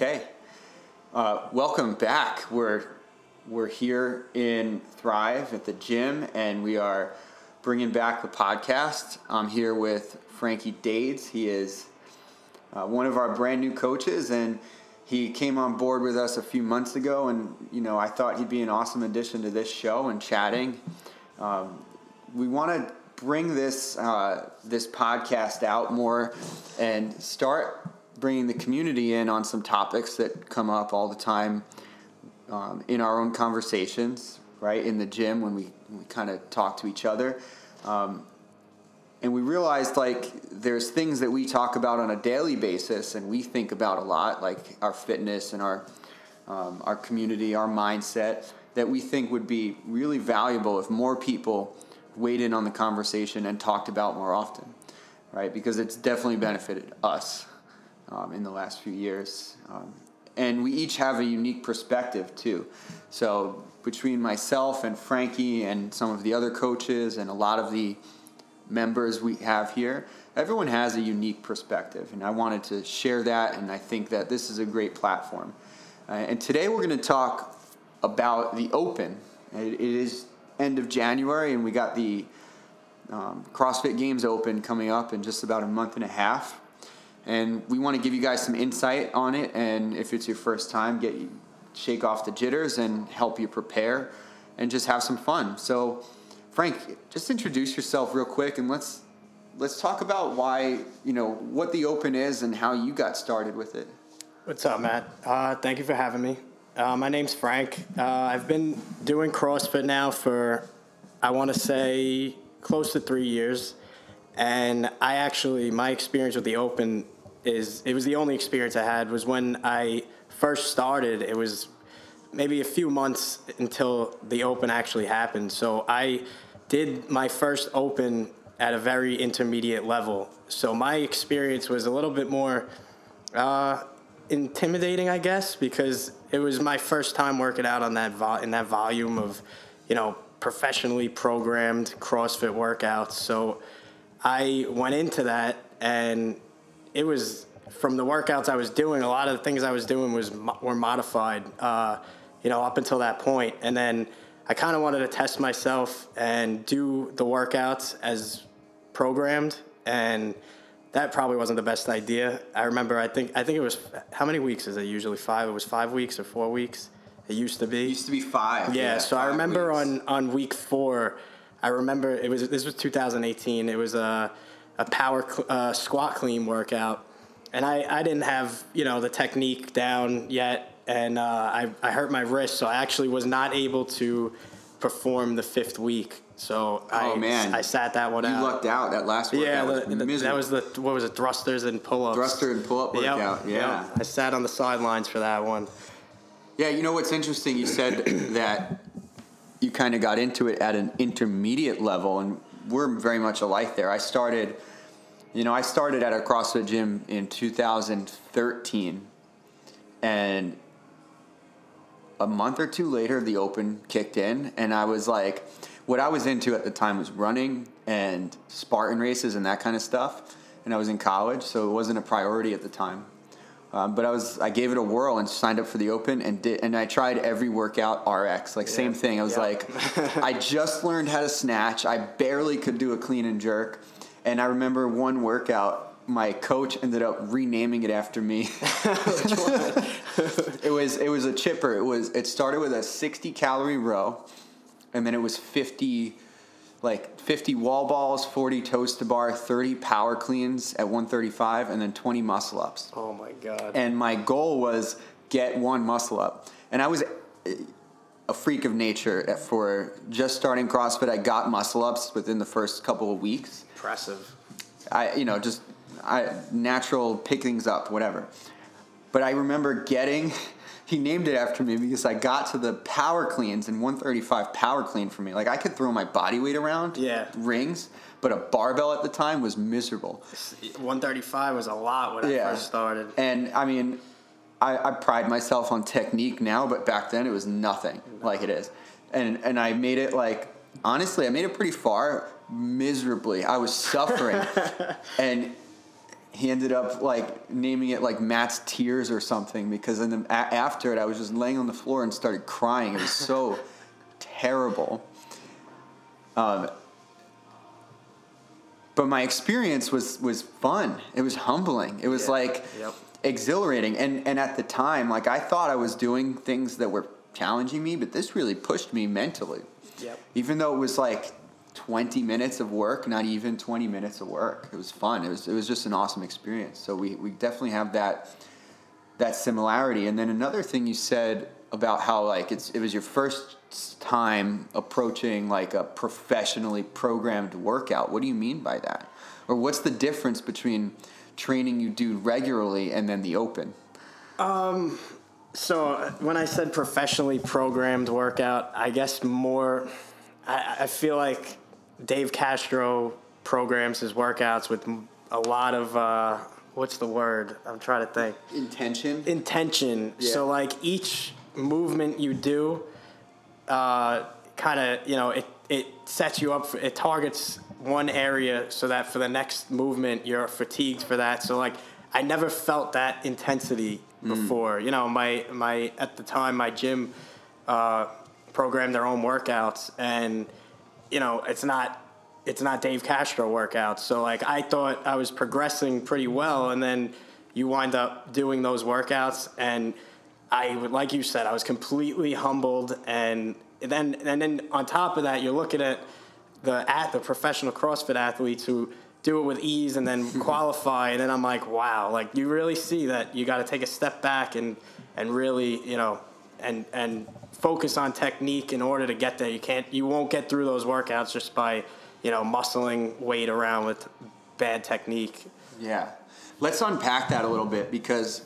Okay. Uh, welcome back. We're we're here in Thrive at the gym, and we are bringing back the podcast. I'm here with Frankie Dades. He is uh, one of our brand new coaches, and he came on board with us a few months ago. And you know, I thought he'd be an awesome addition to this show and chatting. Um, we want to bring this uh, this podcast out more and start bringing the community in on some topics that come up all the time um, in our own conversations, right? In the gym when we, we kind of talk to each other. Um, and we realized like there's things that we talk about on a daily basis and we think about a lot, like our fitness and our, um, our community, our mindset, that we think would be really valuable if more people weighed in on the conversation and talked about more often, right? Because it's definitely benefited us um, in the last few years. Um, and we each have a unique perspective too. So between myself and Frankie and some of the other coaches and a lot of the members we have here, everyone has a unique perspective, and I wanted to share that. And I think that this is a great platform. Uh, and today we're going to talk about the Open. it, it is end of January, and we got the um, CrossFit Games Open coming up in just about a month and a half and we want to give you guys some insight on it. And if it's your first time, get you shake off the jitters and help you prepare, and just have some fun. So, Frank, just introduce yourself real quick, and let's let's talk about why you know what the Open is and how you got started with it. What's up, Matt? Uh, thank you for having me. Uh, my name's Frank. Uh, I've been doing CrossFit now for, I want to say, close to three years. And I actually, my experience with the Open is it was the only experience I had was when I first started. It was maybe a few months until the open actually happened. So I did my first open at a very intermediate level. So my experience was a little bit more uh, intimidating, I guess, because it was my first time working out on that vo- in that volume of, you know, professionally programmed CrossFit workouts. So I went into that and it was from the workouts I was doing. A lot of the things I was doing was were modified, uh, you know, up until that point. And then I kind of wanted to test myself and do the workouts as programmed, and that probably wasn't the best idea. I remember, I think, I think it was how many weeks is it usually? Five. It was five weeks or four weeks. It used to be. It used to be five. Yeah. yeah so five I remember weeks. on on week four. I remember it was this was 2018. It was a a power uh, squat clean workout, and I, I didn't have you know the technique down yet, and uh, I I hurt my wrist, so I actually was not able to perform the fifth week. So oh, I man. I sat that one you out. You lucked out that last workout. Yeah, the, the, that was the what was it thrusters and pull ups. Thruster and pull up workout. Yep, yeah, yep. I sat on the sidelines for that one. Yeah, you know what's interesting? You said that you kind of got into it at an intermediate level, and we're very much alike there. I started you know, I started at a CrossFit gym in 2013, and a month or two later, the Open kicked in, and I was like, what I was into at the time was running and Spartan races and that kind of stuff. And I was in college, so it wasn't a priority at the time. Um, but I was I gave it a whirl and signed up for the Open and did and I tried every workout RX like yeah. same thing. I was yeah. like, I just learned how to snatch. I barely could do a clean and jerk and I remember one workout, my coach ended up renaming it after me. it was it was a chipper. It was it started with a 60 calorie row, and then it was 50 like 50 wall balls, 40 toes to bar, 30 power cleans at 135, and then 20 muscle ups. Oh my god! And my goal was get one muscle up, and I was a freak of nature for just starting CrossFit. I got muscle ups within the first couple of weeks impressive. I, you know, just I, natural pick things up, whatever. But I remember getting, he named it after me because I got to the power cleans and 135 power clean for me. Like I could throw my body weight around, yeah, rings, but a barbell at the time was miserable. 135 was a lot when yeah. I first started. And I mean, I, I, pride myself on technique now, but back then it was nothing no. like it is. And and I made it like honestly, I made it pretty far miserably. I was suffering, and he ended up like naming it like Matt's tears or something because then a- after it I was just laying on the floor and started crying. It was so terrible. Um, but my experience was was fun. It was humbling. It was Yeah. like Yep. Exhilarating. And and at the time, like I thought I was doing things that were challenging me, but this really pushed me mentally. Yep. Even though it was like 20 minutes of work, not even 20 minutes of work. It was fun. It was it was just an awesome experience. So we we definitely have that that similarity. And then another thing you said about how like it's it was your first time approaching like a professionally programmed workout. What do you mean by that? Or what's the difference between training you do regularly and then the open? So uh, when I said professionally programmed workout, I guess more, I, I feel like Dave Castro programs his workouts with a lot of, uh, what's the word? I'm trying to think. Intention? Intention. Yeah. So like each movement you do, uh, kind of, you know, it, it sets you up, for, it targets one area so that for the next movement you're fatigued for that. So like I never felt that intensity before. You know, my my at the time my gym uh, programmed their own workouts, and you know it's not it's not Dave Castro workouts. So like I thought I was progressing pretty well, and then you wind up doing those workouts, and I would like you said I was completely humbled, and then and then on top of that you're looking at the at the professional CrossFit athletes who do it with ease and then qualify and then I'm like wow like you really see that you got to take a step back and and really you know and and focus on technique in order to get there you can't you won't get through those workouts just by you know muscling weight around with bad technique Yeah. Let's unpack that a little bit because,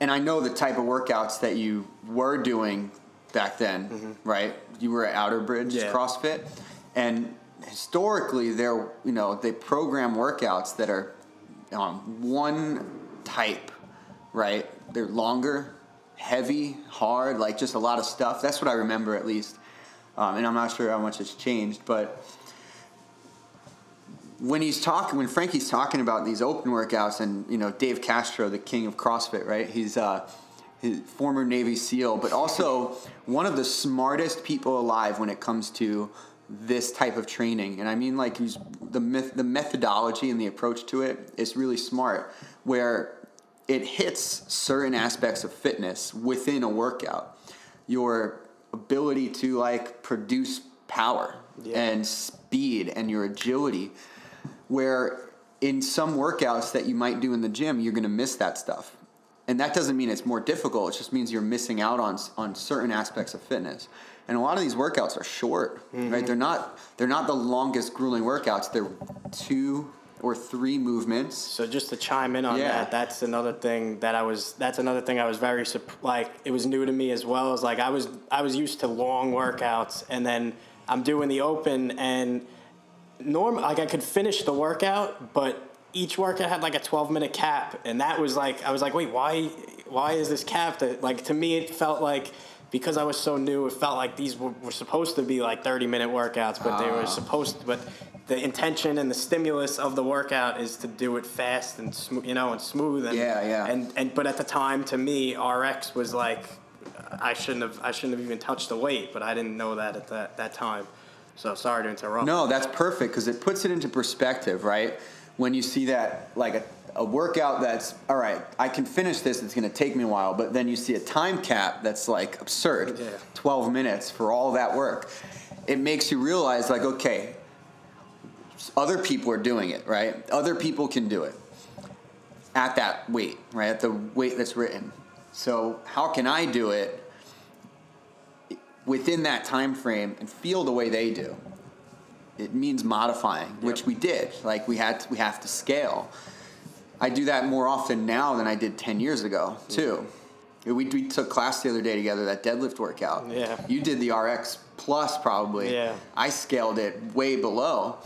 and I know the type of workouts that you were doing back then, mm-hmm. right? You were at Outer Bridge Yeah. CrossFit, and historically, they're you know they program workouts that are um, one type, right? They're longer, heavy, hard, like just a lot of stuff. That's what I remember at least, um, and I'm not sure how much has changed, but when he's talking, when Frankie's talking about these open workouts, and you know Dave Castro, the king of CrossFit, right? He's uh, his former Navy SEAL, but also one of the smartest people alive when it comes to this type of training. And I mean, like, he's the myth, the methodology and the approach to it is really smart, where it hits certain aspects of fitness within a workout. Your ability to like produce power Yeah. and speed and your agility where in some workouts that you might do in the gym you're going to miss that stuff and that doesn't mean it's more difficult it just means you're missing out on on certain aspects of fitness and a lot of these workouts are short right mm-hmm. they're not they're not the longest grueling workouts they're two or three movements So just to chime in on Yeah. that, that's another thing that I was. That's another thing I was very like. It was new to me as well. As like I was, I was used to long workouts, and then I'm doing the open, and norm like I could finish the workout, but each workout had like a 12 minute cap, and that was like I was like, wait, why, why is this capped? at-" Like to me, it felt like. Because I was so new, it felt like these were, were supposed to be like 30 minute workouts, but they were ah. supposed but the intention and the stimulus of the workout is to do it fast and smooth, you know, and smooth. And, Yeah, yeah. And and but at the time, to me, RX was like, I shouldn't have I shouldn't have even touched the weight, but I didn't know that at that that time. So sorry to interrupt. No, that's perfect because it puts it into perspective, right? When you see that, like a, a workout that's, all right, I can finish this, it's going to take me a while, but then you see a time cap that's like absurd Yeah. 12 minutes for all that work. It makes you realize, like, okay, other people are doing it, right? Other people can do it at that weight, right? At the weight that's written. So, how can I do it within that time frame and feel the way they do? It means modifying, which we did. Like we had, to, we have to scale. I do that more often now than I did ten years ago mm-hmm. too. We, we took class the other day together that deadlift workout. Yeah. You did the RX plus probably. Yeah. I scaled it way below,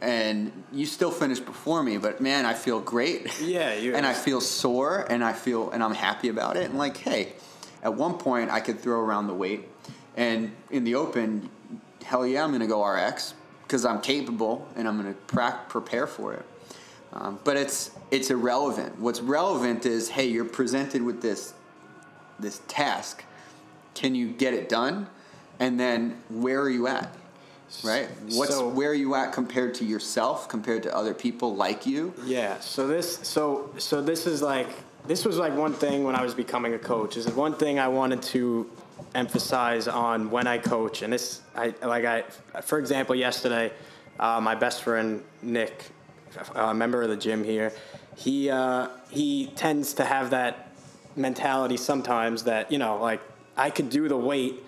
and you still finished before me. But man, I feel great. Yeah, you- and I feel sore, and I feel, and I'm happy about it. And like, hey, at one point I could throw around the weight, and in the open, hell yeah, I'm gonna go RX because I'm capable and I'm gonna pra- prepare for it. Um, but it's it's irrelevant. What's relevant is hey, you're presented with this this task. Can you get it done? And then where are you at? Right? What's So- where are you at compared to yourself, compared to other people like you? Yeah. So this so so this is like this was like one thing when I was becoming a coach. Is one thing I wanted to emphasize on when I coach, and this I like I for example yesterday, uh, my best friend Nick, a member of the gym here, he uh, he tends to have that mentality sometimes that you know like I could do the weight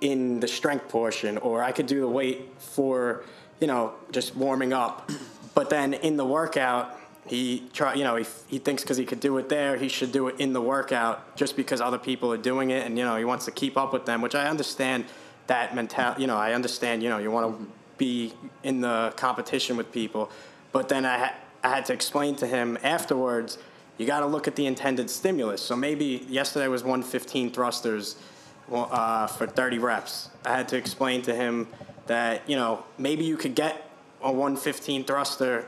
in the strength portion, or I could do the weight for, you know, just warming up. But then in the workout, he try, you know, he, he thinks because he could do it there, he should do it in the workout just because other people are doing it, and you know, he wants to keep up with them. Which I understand that mental. You know, I understand. You know, you want to be in the competition with people, but then I ha- I had to explain to him afterwards. You got to look at the intended stimulus. So maybe yesterday was 115 thrusters uh, for 30 reps. I had to explain to him that, you know, maybe you could get a 115 thruster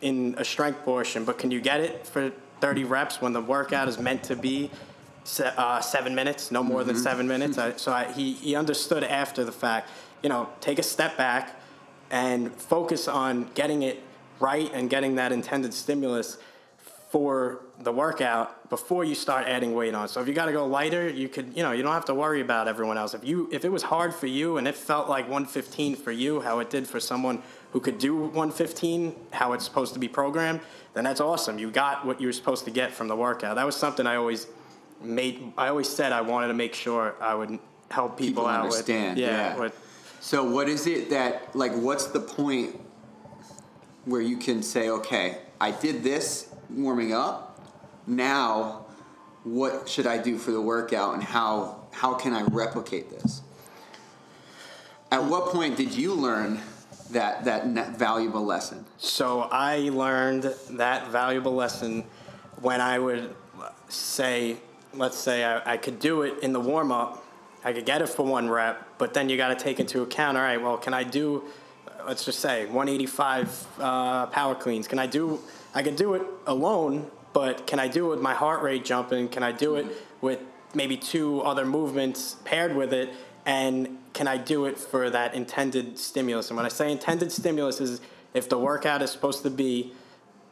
in a strength portion, but can you get it for 30 reps when the workout is meant to be se- uh, seven minutes, no more than seven minutes? I, so I, he, he understood after the fact, you know, take a step back and focus on getting it right and getting that intended stimulus for the workout before you start adding weight on. So if you got to go lighter, you could, you know, you don't have to worry about everyone else. If you if it was hard for you and it felt like 115 for you, how it did for someone who could do 115, how it's supposed to be programmed, then that's awesome. You got what you were supposed to get from the workout. That was something I always made I always said I wanted to make sure I would help people, People out understand, with. yeah. with So what is it that like what's the point where you can say, okay, I did this warming up. Now what should I do for the workout and how how can I replicate this? At what point did you learn that that valuable lesson? So I learned that valuable lesson when I would say, let's say I, I could do it in the warm up, I could get it for one rep, but then you got to take into account, all right, well, can I do, let's just say 185 uh, power cleans? Can I do, I can do it alone, but can I do it with my heart rate jumping? Can I do it with maybe two other movements paired with it? And can I do it for that intended stimulus? And when I say intended stimulus is if the workout is supposed to be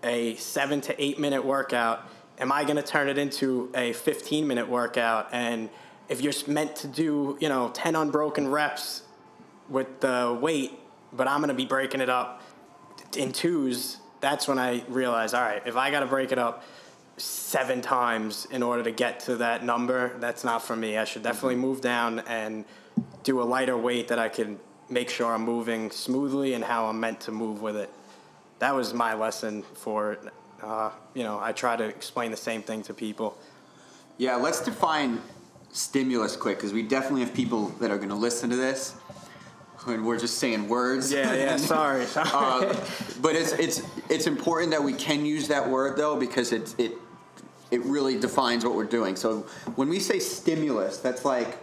a seven to eight minute workout, am I going to turn it into a 15 minute workout? And if you're meant to do, you know, 10 unbroken reps with the weight, but I'm going to be breaking it up in twos, that's when I realized, all right, if I got to break it up seven times in order to get to that number, that's not for me. I should definitely mm-hmm. move down and do a lighter weight that I can make sure I'm moving smoothly and how I'm meant to move with it. That was my lesson for it. Uh, you know, I try to explain the same thing to people. Yeah, let's define stimulus quick because we definitely have people that are going to listen to this and we're just saying words. Yeah, yeah. Sorry. sorry. Uh, but it's it's it's important that we can use that word though because it's it it really defines what we're doing. So when we say stimulus, that's like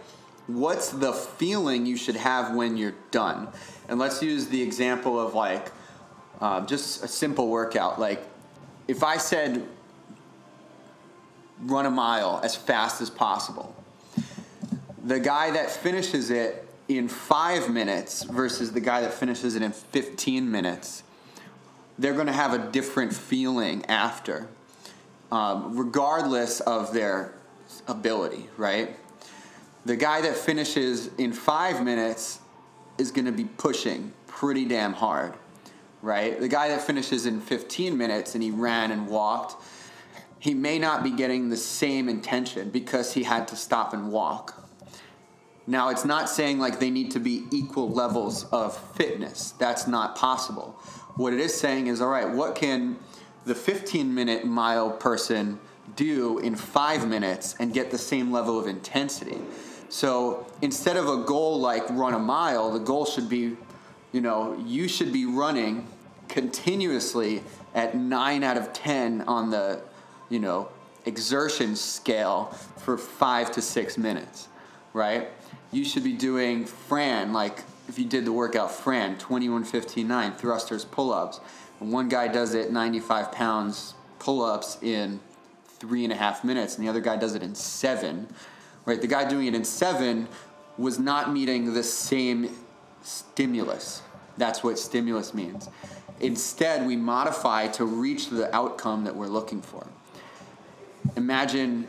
what's the feeling you should have when you're done. And let's use the example of like uh, just a simple workout. Like if I said run a mile as fast as possible, the guy that finishes it in five minutes versus the guy that finishes it in 15 minutes, they're going to have a different feeling after, um, regardless of their ability, right? The guy that finishes in five minutes is going to be pushing pretty damn hard, right? The guy that finishes in 15 minutes and he ran and walked, he may not be getting the same intention because he had to stop and walk. Now, it's not saying like they need to be equal levels of fitness. That's not possible. What it is saying is, all right, what can the 15 minute mile person do in five minutes and get the same level of intensity? So instead of a goal like run a mile, the goal should be, you know, you should be running continuously at nine out of 10 on the, you know, exertion scale for five to six minutes, right? You should be doing Fran, like if you did the workout Fran, 21, 15, 9, thrusters, pull ups. one guy does it 95 pounds pull ups in three and a half minutes, and the other guy does it in seven. Right? The guy doing it in seven was not meeting the same stimulus. That's what stimulus means. Instead, we modify to reach the outcome that we're looking for. Imagine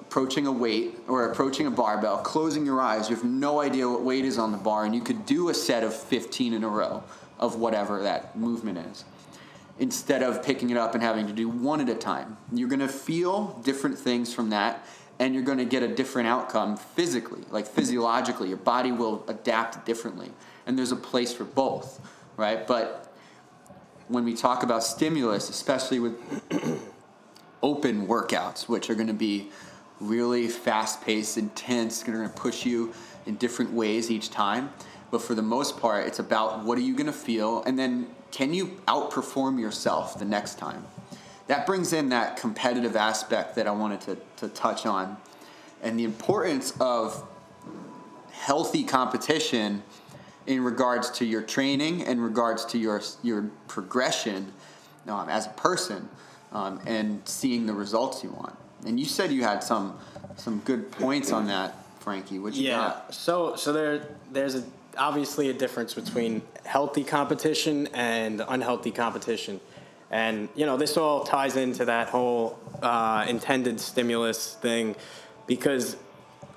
approaching a weight or approaching a barbell, closing your eyes. You have no idea what weight is on the bar, and you could do a set of 15 in a row of whatever that movement is instead of picking it up and having to do one at a time. You're going to feel different things from that and you're going to get a different outcome physically, like physiologically. Your body will adapt differently. And there's a place for both, right? But when we talk about stimulus, especially with open workouts, which are going to be really fast paced, intense, going to push you in different ways each time. But for the most part, it's about what are you going to feel, and then can you outperform yourself the next time? That brings in that competitive aspect that I wanted to, to touch on, and the importance of healthy competition in regards to your training, in regards to your your progression um, as a person, um, and seeing the results you want. And you said you had some some good points on that, Frankie. What you yeah. got? So so there there's a, obviously a difference between healthy competition and unhealthy competition. And you know this all ties into that whole uh, intended stimulus thing, because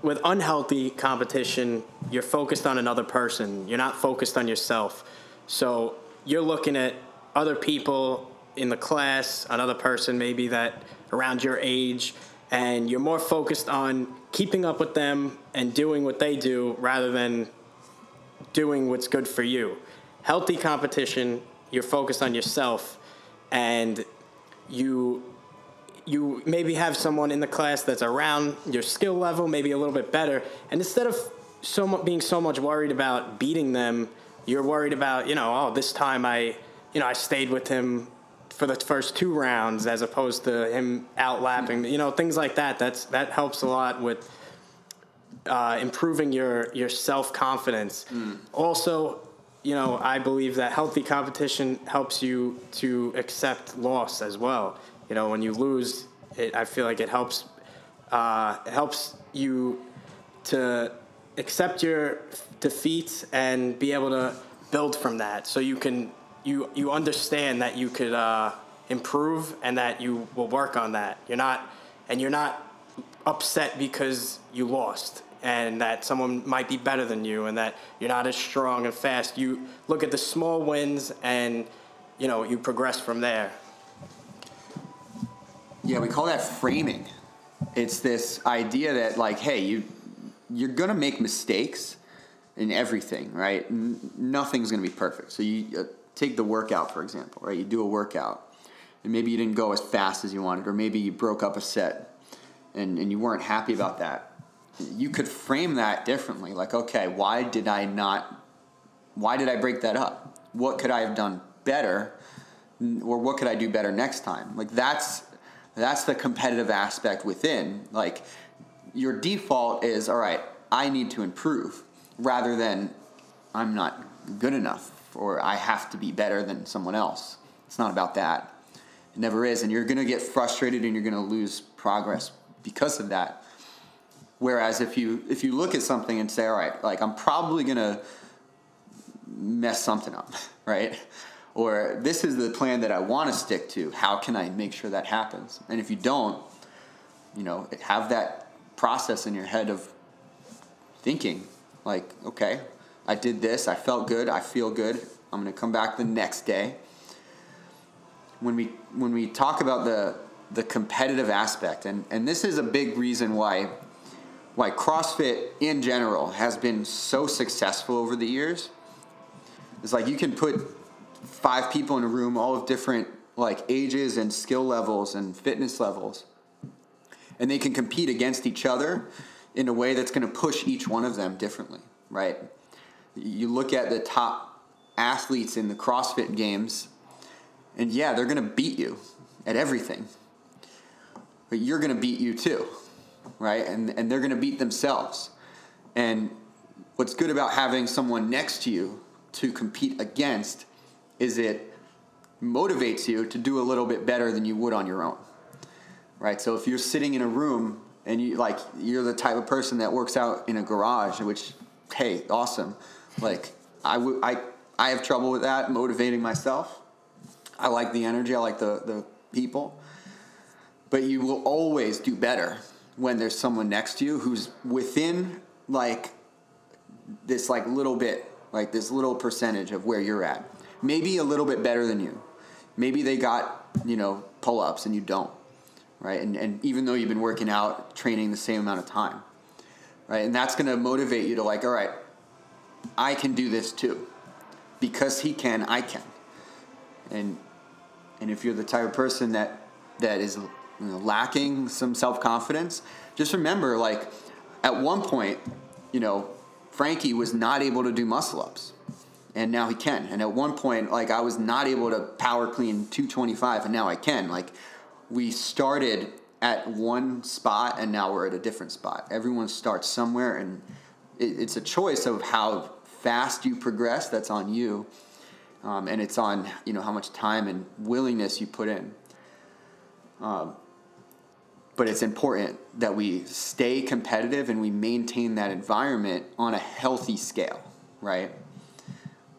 with unhealthy competition, you're focused on another person. You're not focused on yourself. So you're looking at other people in the class, another person maybe that around your age, and you're more focused on keeping up with them and doing what they do rather than doing what's good for you. Healthy competition, you're focused on yourself and you you maybe have someone in the class that's around your skill level, maybe a little bit better, and instead of so much, being so much worried about beating them, you're worried about, you know, oh, this time I, you know, I stayed with him for the first two rounds as opposed to him outlapping, you know, things like that. That's that helps a lot with uh, improving your your self confidence. Mm. Also, you know, I believe that healthy competition helps you to accept loss as well. You know, when you lose, it, I feel like it helps uh, helps you to accept your defeats and be able to build from that. So you can you you understand that you could uh, improve and that you will work on that. You're not and you're not upset because you lost and that someone might be better than you and that you're not as strong and fast. You look at the small wins and you know you progress from there. Yeah, we call that framing. It's this idea that like, hey, you you're gonna make mistakes in everything, right? N- nothing's gonna be perfect. So you uh, take the workout for example, right? You do a workout, and maybe you didn't go as fast as you wanted, or maybe you broke up a set, and and you weren't happy about that. You could frame that differently, like, okay, why did I not? Why did I break that up? What could I have done better, or what could I do better next time? Like that's that's the competitive aspect within. Like your default is all right. I need to improve, rather than I'm not good enough or I have to be better than someone else. It's not about that. It never is. And you're to get frustrated and you're to lose progress because of that. Whereas if you if you look at something and say, all right, like I'm probably to mess something up, right? Or this is the plan that I want to stick to. How can I make sure that happens? And if you don't, you know, have that process in your head of thinking like, okay, I did this, I felt good, I feel good. I'm to come back the next day. When we when we talk about the the competitive aspect and and this is a big reason why why CrossFit in general has been so successful over the years. It's like you can put five people in a room all of different like ages and skill levels and fitness levels and they can compete against each other in a way that's going to push each one of them differently, right? You look at the top athletes in the CrossFit games, and yeah, they're going to beat you at everything. But you're going to beat you too, right? And, and they're going to beat themselves. And what's good about having someone next to you to compete against is it motivates you to do a little bit better than you would on your own. Right? So if you're sitting in a room and you like you're the type of person that works out in a garage, which hey, awesome. Like I would I I have trouble with that motivating myself. I like the energy, I like the the people. But you will always do better when there's someone next to you who's within like this like little bit, like this little percentage of where you're at. Maybe a little bit better than you. Maybe they got, you know, pull ups and you don't. Right? And and even though you've been working out, training the same amount of time. Right? And that's gonna motivate you to like, all right, I can do this too. Because he can, I can. And and if you're the type of person that that is you know, lacking some self confidence, just remember like at one point, you know, Frankie was not able to do muscle ups. And now he can. And at one point, like I was not able to power clean 225, and now I can. Like we started at one spot, and now we're at a different spot. Everyone starts somewhere, and it, it's a choice of how fast you progress. That's on you, um, and it's on you know how much time and willingness you put in. Um, but it's important that we stay competitive and we maintain that environment on a healthy scale, right?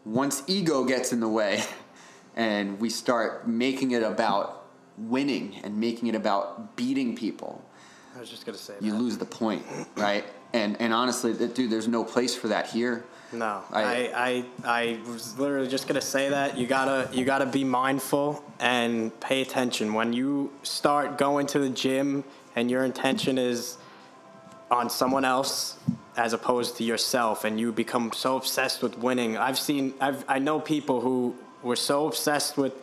Once ego gets in the way and we start making it about winning and making it about beating people, I was just gonna say you that. lose the point, right? And and honestly, dude, there's no place for that here. No, I- I, I, I was literally just gonna say that. You gotta, you gotta be mindful and pay attention. When you start going to the gym and your intention is on someone else as opposed to yourself, and you become so obsessed with winning. I've seen, I've, I know people who were so obsessed with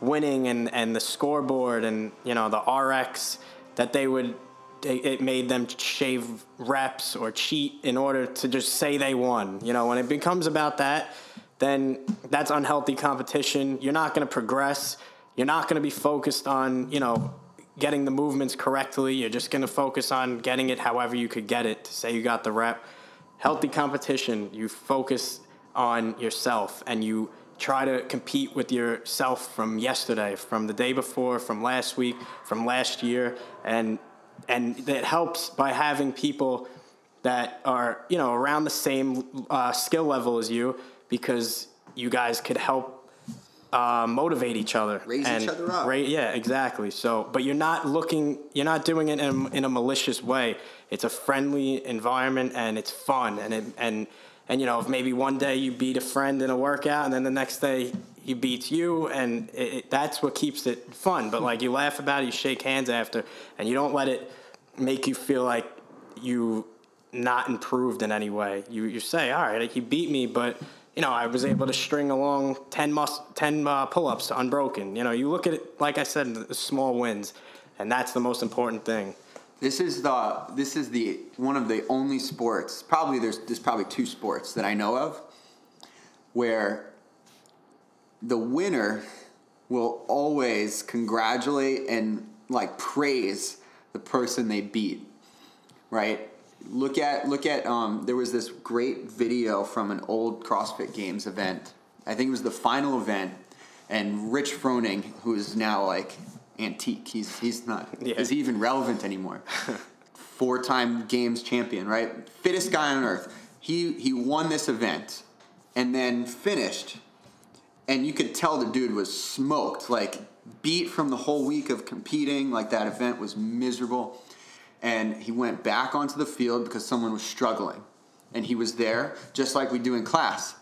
winning and, and the scoreboard and you know the RX that they would it made them shave reps or cheat in order to just say they won. You know, when it becomes about that, then that's unhealthy competition. You're not going to progress. You're not going to be focused on, you know, getting the movements correctly. You're just going to focus on getting it however you could get it to say you got the rep. Healthy competition, you focus on yourself and you try to compete with yourself from yesterday, from the day before, from last week, from last year, and and that helps by having people that are you know around the same uh, skill level as you because you guys could help uh, motivate each other Raise each other up. ra- yeah exactly so but you're not looking you're not doing it in, in a malicious way it's a friendly environment and it's fun and it, and and you know if maybe one day you beat a friend in a workout and then the next day he beats you and it, it, that's what keeps it fun but like you laugh about it you shake hands after and you don't let it make you feel like you not improved in any way you you say all right he beat me but you know, I was able to string along 10, mus- 10 uh, pull-ups to unbroken. You know, you look at it, like I said, the small wins, and that's the most important thing. This is the this is the one of the only sports. Probably there's there's probably two sports that I know of where the winner will always congratulate and like praise the person they beat. Right? Look at look at um there was this great video from an old CrossFit Games event. I think it was the final event and Rich Froning, who is now like antique. He's he's not Yeah. is he even relevant anymore? Four-time games champion, right? Fittest guy on earth. He he won this event and then finished and you could tell the dude was smoked, like beat from the whole week of competing. Like that event was miserable. And he went back onto the field because someone was struggling. And he was there, just like we do in class,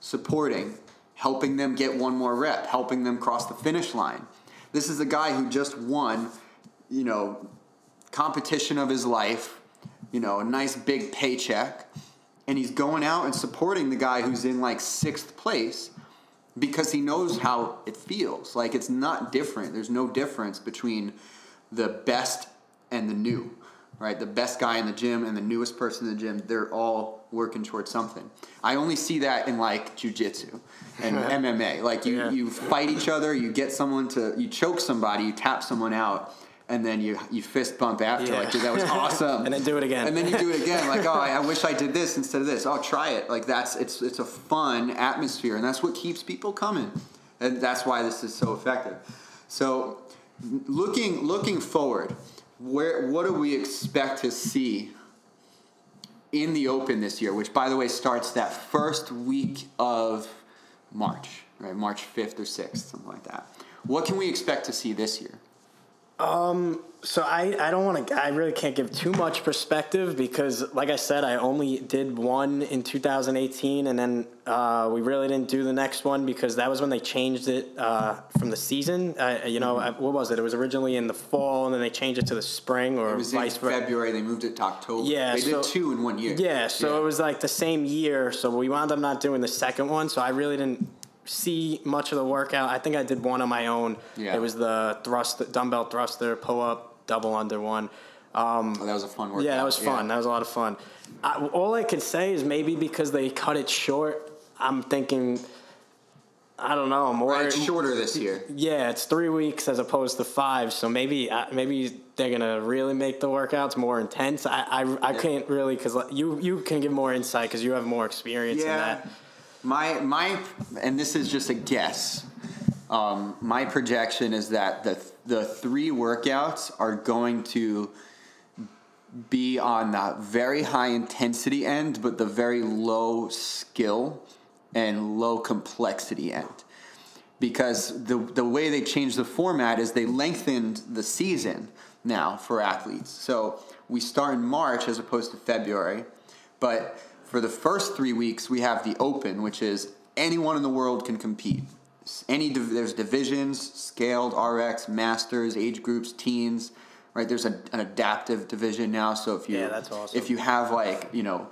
supporting, helping them get one more rep, helping them cross the finish line. This is a guy who just won, you know, competition of his life, you know, a nice big paycheck. And he's going out and supporting the guy who's in like sixth place because he knows how it feels. Like it's not different. There's no difference between the best and the new, right? The best guy in the gym and the newest person in the gym, they're all working towards something. I only see that in like jujitsu and MMA. Like you, Yeah. you fight each other, you get someone to, you choke somebody, you tap someone out. And then you you fist bump after, Yeah. like, dude, that was awesome. And then do it again. And then you do it again, like, oh, I, I wish I did this instead of this. Oh, try it. Like that's it's it's a fun atmosphere, and that's what keeps people coming. and that's why this is so effective. So, looking looking forward, where what do we expect to see in the Open this year? Which, by the way, starts that first week of March, right? March fifth or sixth, something like that. What can we expect to see this year? So I, I don't want to. I really can't give too much perspective because, like I said, I only did one in 2018, and then uh, we really didn't do the next one because that was when they changed it uh, from the season. Uh, you know, Mm-hmm. what was it? It was originally in the fall, and then they changed it to the spring or It was vice versa. February. They moved it to October. Yeah, they so- did two in one year. Yeah, so it was like the same year. So we wound up not doing the second one. So I really didn't see much of the workout. I think I did one on my own. Yeah. It was the thrust, dumbbell thruster, pull up, double under one. Um, Oh, that was a fun workout. yeah, that was fun. That was a lot of fun. I, all I could say is maybe because they cut it short, I'm thinking, I don't know, more. Right, it's shorter this year. Yeah, it's three weeks as opposed to five. So maybe uh, maybe they're gonna really make the workouts more intense. I I, I can't really because you you can give more insight because you have more experience in that. My my and this is just a guess. Um, my projection is that the the three workouts are going to be on the very high intensity end, but the very low skill and low complexity end. Because the the way they changed the format is they lengthened the season now for athletes. So we start in March as opposed to February, but for the first three weeks we have the Open, which is anyone in the world can compete. Any div- there's divisions, scaled, RX, masters, age groups, teens. Right, there's a, an adaptive division now. So if you Yeah, that's awesome. if you have like you know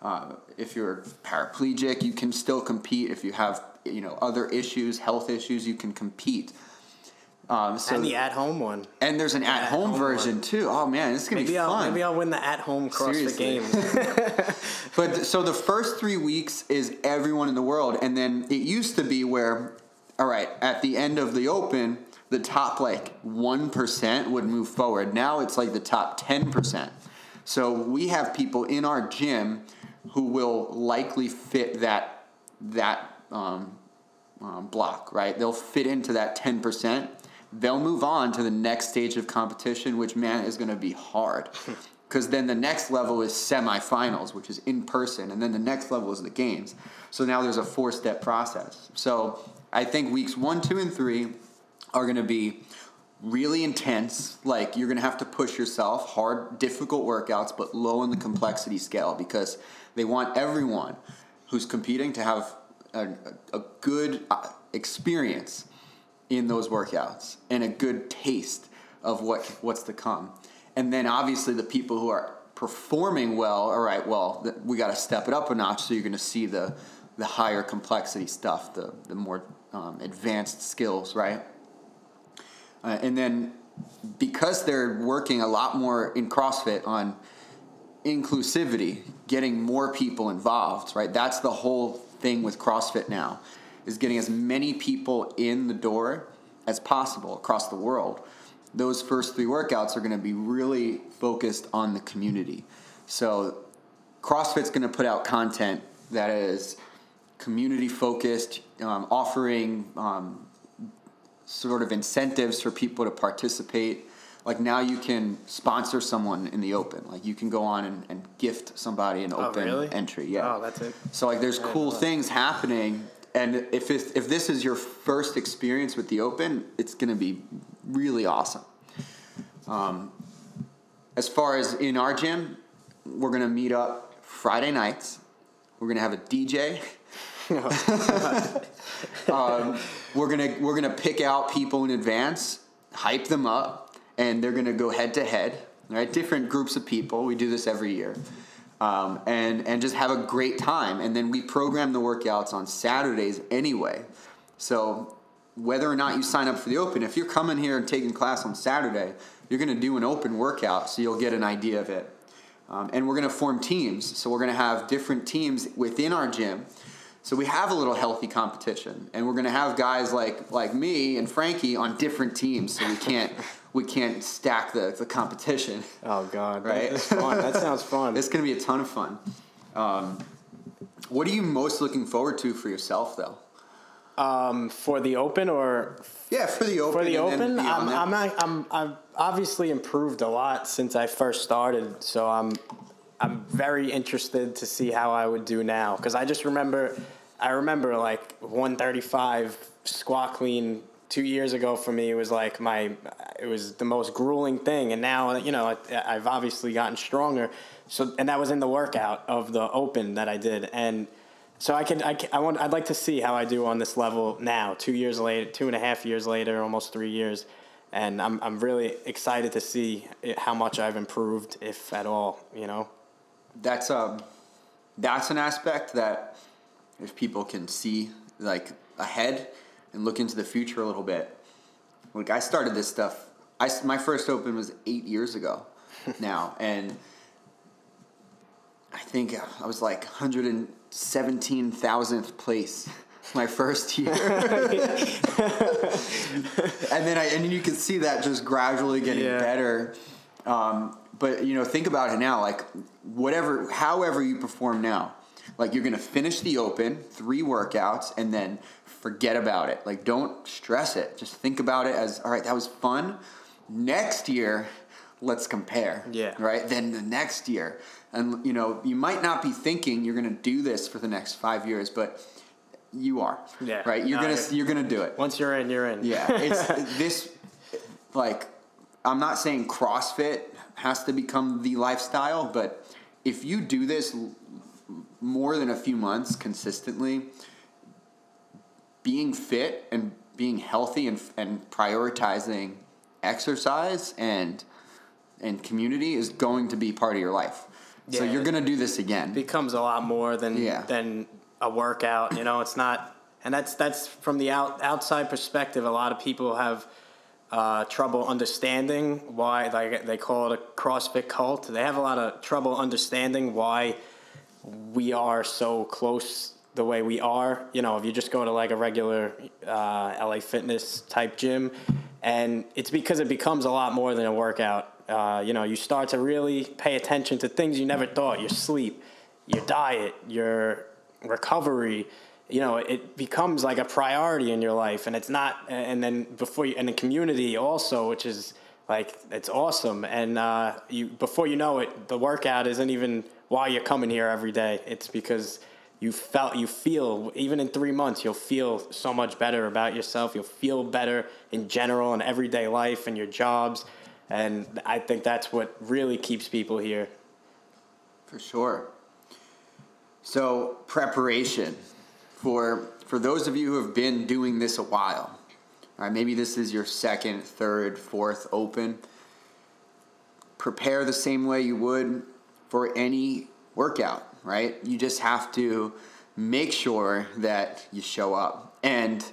uh, if you're paraplegic you can still compete if you have you know other issues health issues you can compete um, so and the at home one. and there's an at-home at-home version one. too oh man this is gonna Maybe be I'll fun maybe I'll win the at home CrossFit game. but so the first three weeks is everyone in the world, and then it used to be where, all right, at the end of the Open, the top like one percent would move forward. Now it's like the top ten percent. So we have people in our gym who will likely fit that that um, um, block, right? They'll fit into that ten percent. They'll move on to the next stage of competition, which man is going to be hard. Because then the next level is semifinals, which is in person, and then the next level is the games. So now there's a four step process. So I think weeks one, two, and three are going to be really intense. Like you're going to have to push yourself, hard, difficult workouts, but low in the complexity scale because they want everyone who's competing to have a, a good uh, experience in those workouts and a good taste of what what's to come. And then obviously the people who are performing well, all right, well, we got to step it up a notch so you're going to see the the higher complexity stuff, the the more um, advanced skills, right? Uh, and then because they're working a lot more in CrossFit on inclusivity, getting more people involved, right? That's the whole thing with CrossFit now, is getting as many people in the door as possible across the world. Those first three workouts are going to be really focused on the community. So CrossFit's going to put out content that is community focused, um, offering um, sort of incentives for people to participate. Like now you can sponsor someone in the open. Like you can go on and, and gift somebody an open really? entry. Yeah. Oh, that's it. So like there's cool things happening. And if, if this is your first experience with the open, it's going to be really awesome. Um, as far as in our gym, we're going to meet up Friday nights. We're going to have a DJ. um, we're gonna we're gonna pick out people in advance, hype them up, and they're gonna go head to head. Right, different groups of people. We do this every year, um, and and just have a great time. And then we program the workouts on Saturdays anyway. So whether or not you sign up for the open, if you're coming here and taking class on Saturday, you're gonna do an open workout, so you'll get an idea of it. Um, and we're going to form teams. So we're going to have different teams within our gym. So we have a little healthy competition, and we're going to have guys like like me and Frankie on different teams. So we can't we can't stack the, the competition. Oh God, Right. That's fun. That sounds fun. It's going to be a ton of fun. Um, what are you most looking forward to for yourself, though? Um, for the open or Yeah, for the open. for the open, I'm. I'm, not, I'm I've obviously improved a lot since I first started. So I'm I'm very interested to see how I would do now because I just remember I remember like 135 squat clean two years ago for me. It was like my it was the most grueling thing, and now you know I- I've obviously gotten stronger. So and that was in the workout of the open that I did and. So I can, I can, I want, I'd like to see how I do on this level now, two years later, two and a half years later, almost three years, and I'm, I'm really excited to see how much I've improved, if at all, you know. that's um that's an aspect that if people can see like ahead and look into the future a little bit like i started this stuff I my first open was eight years ago now and i think i was like 117000th place my first year and then I and you can see that just gradually getting Yeah. better. Um, but you know, think about it now. Like whatever, however you perform now, like you're gonna finish the open, three workouts, and then forget about it. Like don't stress it. Just think about it as all right. That was fun. Next year, let's compare. Yeah. Right. Then the next year, and you know, you might not be thinking you're gonna do this for the next five years, but you are. Yeah. Right. You're No, gonna you're gonna do it. Once you're in, you're in. Yeah, it's this like I'm not saying CrossFit has to become the lifestyle, but if you do this more than a few months consistently, being fit and being healthy and and prioritizing exercise and and community is going to be part of your life. So you're going to do this again. becomes a lot more than Yeah. than a workout. You know, it's not, and that's that's from the out, outside perspective. A lot of people have uh, trouble understanding why, like they call it a CrossFit cult. They have a lot of trouble understanding why we are so close the way we are. You know, if you just go to like a regular uh, LA Fitness type gym, and it's because it becomes a lot more than a workout. Uh, you know, you start to really pay attention to things you never thought: your sleep, your diet, your recovery. You know, it becomes like a priority in your life, and it's not. And then before you, and the community also, which is like it's awesome. And uh, you before you know it, the workout isn't even why you're coming here every day. It's because you felt you feel even in three months you'll feel so much better about yourself. You'll feel better in general in everyday life and your jobs. And I think that's what really keeps people here. For sure. So preparation for for those of you who have been doing this a while. All right, maybe this is your second, third, fourth open. Prepare the same way you would for any workout, right? You just have to make sure that you show up and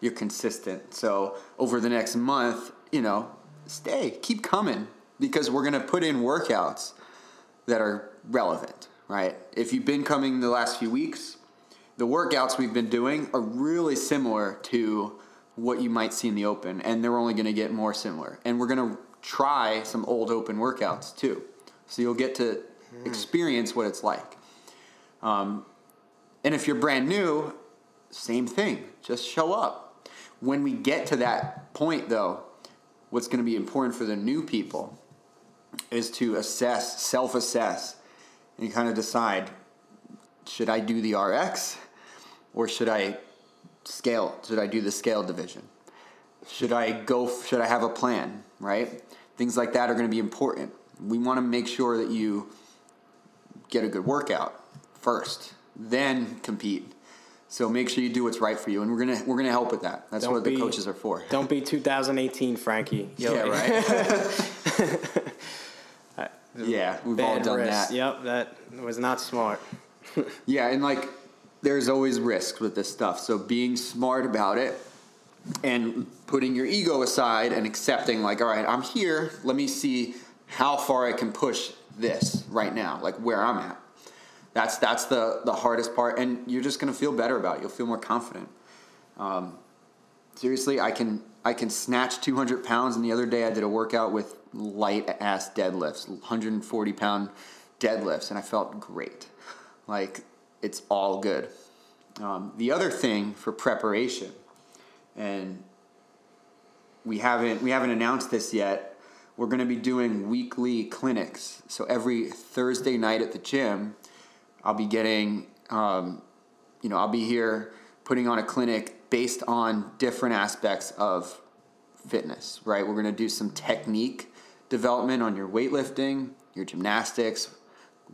you're consistent. So over the next month, you know, stay, keep coming because we're going to put in workouts that are relevant, right? If you've been coming the last few weeks, the workouts we've been doing are really similar to what you might see in the open, and they're only going to get more similar. And we're going to try some old open workouts too, so you'll get to experience what it's like. Um, and if you're brand new, same thing. Just show up. When we get to that point, though, what's going to be important for the new people is to assess, self assess, and kind of decide should I do the RX or should I scale? Should I do the scale division? Should I go? Should I have a plan? Right? Things like that are going to be important. We want to make sure that you get a good workout first, then compete. So make sure you do what's right for you, and we're gonna we're gonna help with that. That's Don't what the coaches are for. Don't be 2018, Frankie. You'll- Yeah, right. Uh, yeah, we've all done risk. that. Yep, that was not smart. Yeah, and like there's always risks with this stuff. So being smart about it and putting your ego aside and accepting like, all right, I'm here. Let me see how far I can push this right now, like where I'm at. That's that's the the hardest part, and you're just gonna feel better about it. You'll feel more confident. Um, seriously, I can I can snatch 200 pounds, and the other day I did a workout with light ass deadlifts, 140 pound deadlifts, and I felt great. Like it's all good. Um, the other thing for preparation, and we haven't we haven't announced this yet. We're going to be doing weekly clinics. So every Thursday night at the gym, I'll be getting, um, you know, I'll be here putting on a clinic based on different aspects of fitness. Right? We're going to do some technique development on your weightlifting, your gymnastics,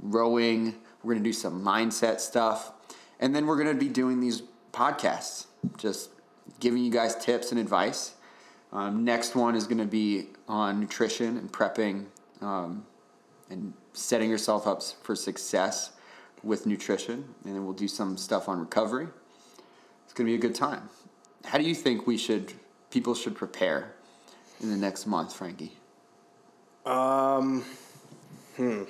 rowing. We're going to do some mindset stuff. And then we're going to be doing these podcasts, just giving you guys tips and advice. Um, next one is going to be on nutrition and prepping um, and setting yourself up for success with nutrition. And then we'll do some stuff on recovery. It's going to be a good time. How do you think we should, people should prepare in the next month, Frankie? Um, hmm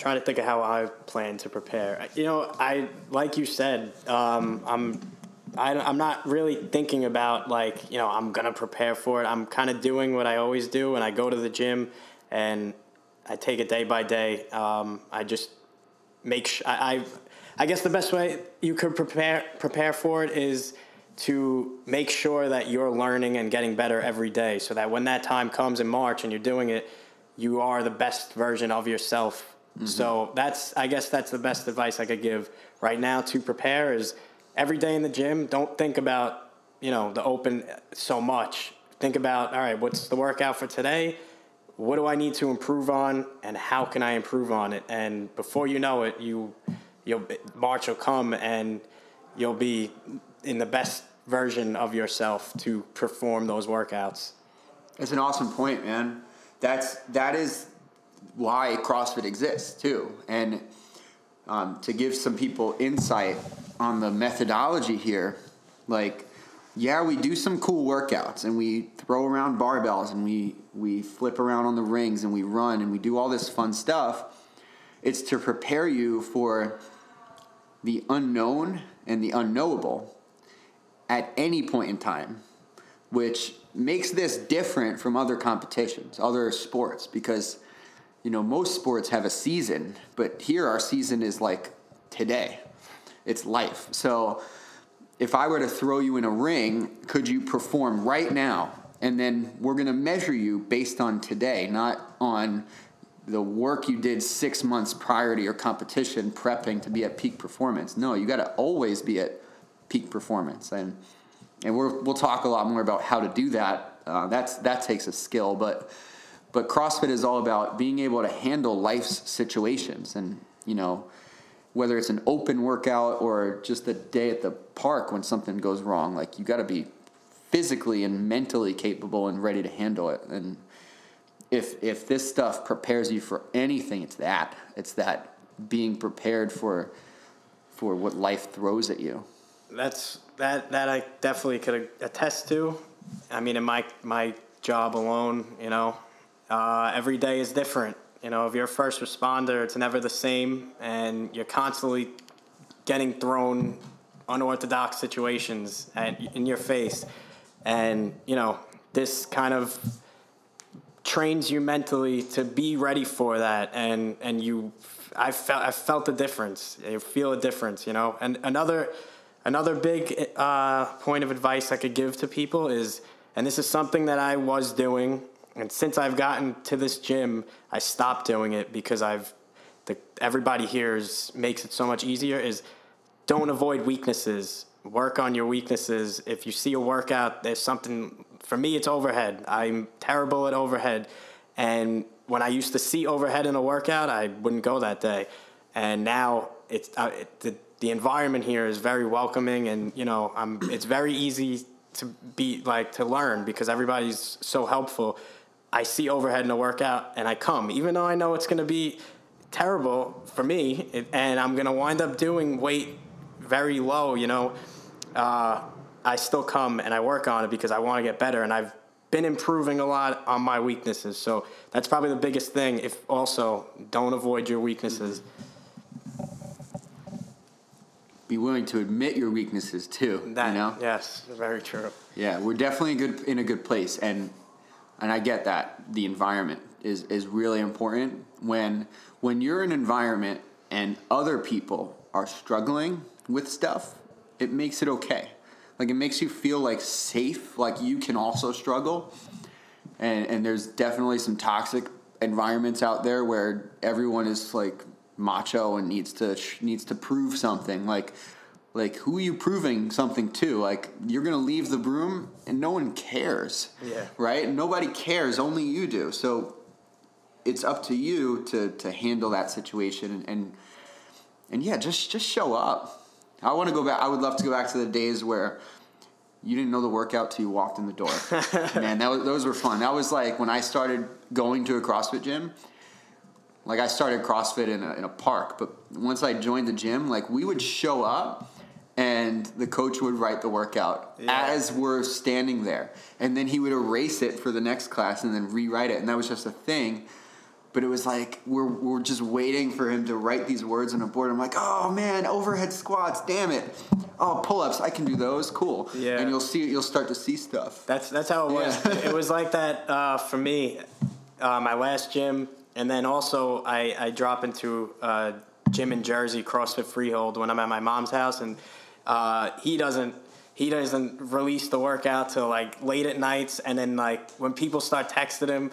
trying to think of how I plan to prepare. You know, I like you said, um, I'm I, am not really thinking about like you know I'm gonna prepare for it. I'm kind of doing what I always do, and I go to the gym and I take it day by day. Um, I just make sh- I, I I guess the best way you could prepare prepare for it is to make sure that you're learning and getting better every day, so that when that time comes in March and you're doing it, you are the best version of yourself Mm-hmm. So that's I guess that's the best advice I could give right now to prepare is every day in the gym, don't think about, you know, the open so much. Think about, all right, what's the workout for today? What do I need to improve on and how can I improve on it? And before you know it, you you'll March will come and you'll be in the best version of yourself to perform those workouts. It's an awesome point, man. That's that is why CrossFit exists too, and um, to give some people insight on the methodology here, like yeah, we do some cool workouts and we throw around barbells and we we flip around on the rings and we run and we do all this fun stuff. It's to prepare you for the unknown and the unknowable at any point in time, which makes this different from other competitions, other sports, because you know, most sports have a season, but here our season is like today. It's life. So if I were to throw you in a ring, could you perform right now? And then we're going to measure you based on today, not on the work you did six months prior to your competition prepping to be at peak performance. No, you got to always be at peak performance. And and we will talk a lot more about how to do that. Uh, that's that takes a skill, but but CrossFit is all about being able to handle life's situations and, you know, whether it's an open workout or just a day at the park when something goes wrong, like you got to be physically and mentally capable and ready to handle it. And if if this stuff prepares you for anything, it's that. It's that being prepared for for what life throws at you. That's that that I definitely could attest to. I mean, in my my job alone, you know, uh, every day is different. You know, if you're a first responder, it's never the same, and you're constantly getting thrown unorthodox situations at, in your face. And, you know, this kind of trains you mentally to be ready for that. And, and you, I felt, I felt the difference. You feel a difference, you know. And another, another big uh, point of advice I could give to people is, and this is something that I was doing and since I've gotten to this gym, I stopped doing it because I've the, everybody here is, makes it so much easier. Is don't avoid weaknesses. Work on your weaknesses. If you see a workout, there's something. For me, it's overhead. I'm terrible at overhead, and when I used to see overhead in a workout, I wouldn't go that day. And now it's uh, it, the the environment here is very welcoming, and you know, I'm. It's very easy to be like to learn because everybody's so helpful I see overhead in a workout and I come, even though I know it's going to be terrible for me and I'm going to wind up doing weight very low, you know. Uh, I still come and I work on it because I want to get better and I've been improving a lot on my weaknesses. So that's probably the biggest thing. If also don't avoid your weaknesses. Be willing to admit your weaknesses too. That, you know? Yes, very true. Yeah, we're definitely good in a good place, and and I get that the environment is is really important when when you're in an environment and other people are struggling with stuff it makes it okay. Like it makes you feel like safe, like you can also struggle. And and there's definitely some toxic environments out there where everyone is like macho and needs to needs to prove something. Like like who are you proving something to? Like you're gonna leave the room and no one cares. Yeah. Right? Nobody cares. Only you do. So it's up to you to to handle that situation and and, and yeah, just just show up. I want to go back. I would love to go back to the days where you didn't know the workout till you walked in the door. Man, that was, those were fun. That was like when I started going to a CrossFit gym. Like I started CrossFit in a, in a park, but once I joined the gym, like we would show up and the coach would write the workout Yeah. as we're standing there. And then he would erase it for the next class and then rewrite it. And that was just a thing. But it was like we're, we're just waiting for him to write these words on a board. I'm like, oh man, overhead squats, damn it. Oh, pull ups, I can do those. Cool. Yeah. And you'll see, you'll start to see stuff. That's that's how it was. Yeah. it was like that uh, for me. Uh, my last gym, and then also I, I drop into a gym in Jersey, CrossFit Freehold, when I'm at my mom's house, and uh, he doesn't he doesn't release the workout till like late at nights, and then like when people start texting him.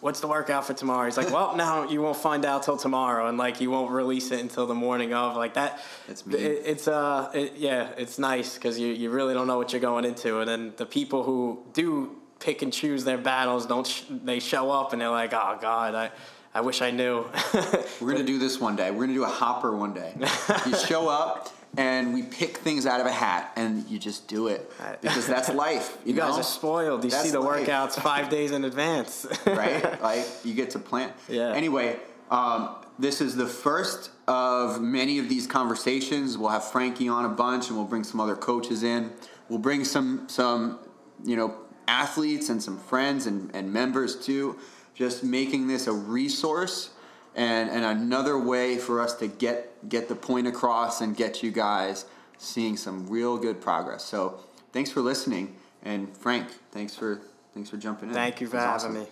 What's the workout for tomorrow? He's like, well, now you won't find out till tomorrow, and like you won't release it until the morning of. Like that, That's mean. it- it's uh, it, yeah, it's nice because you you really don't know what you're going into, and then the people who do pick and choose their battles don't sh- they show up and they're like, oh god, I I wish I knew. We're gonna do this one day. We're gonna do a hopper one day. you show up and we pick things out of a hat and you just do it because that's life. You, you guys know? are spoiled. You That's see the life. workouts five days in advance. right? Like you get to plan. Yeah. Anyway, um, this is the first of many of these conversations. We'll have Frankie on a bunch, and we'll bring some other coaches in. We'll bring some some you know athletes and some friends and, and members too. Just making this a resource and and another way for us to get get the point across and get you guys seeing some real good progress. So thanks for listening, and Frank, thanks for thanks for jumping in. Thank you for having awesome. me.